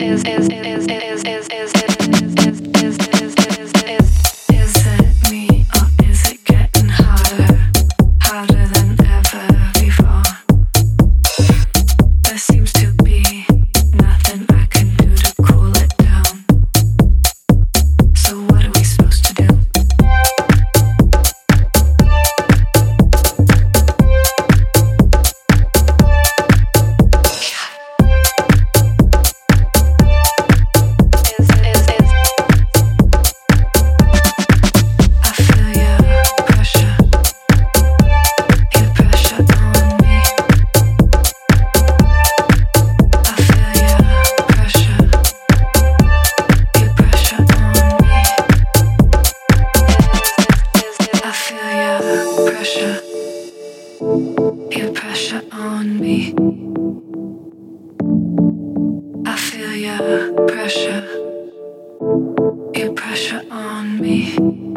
is is is is is is is is is pressure, your pressure on me.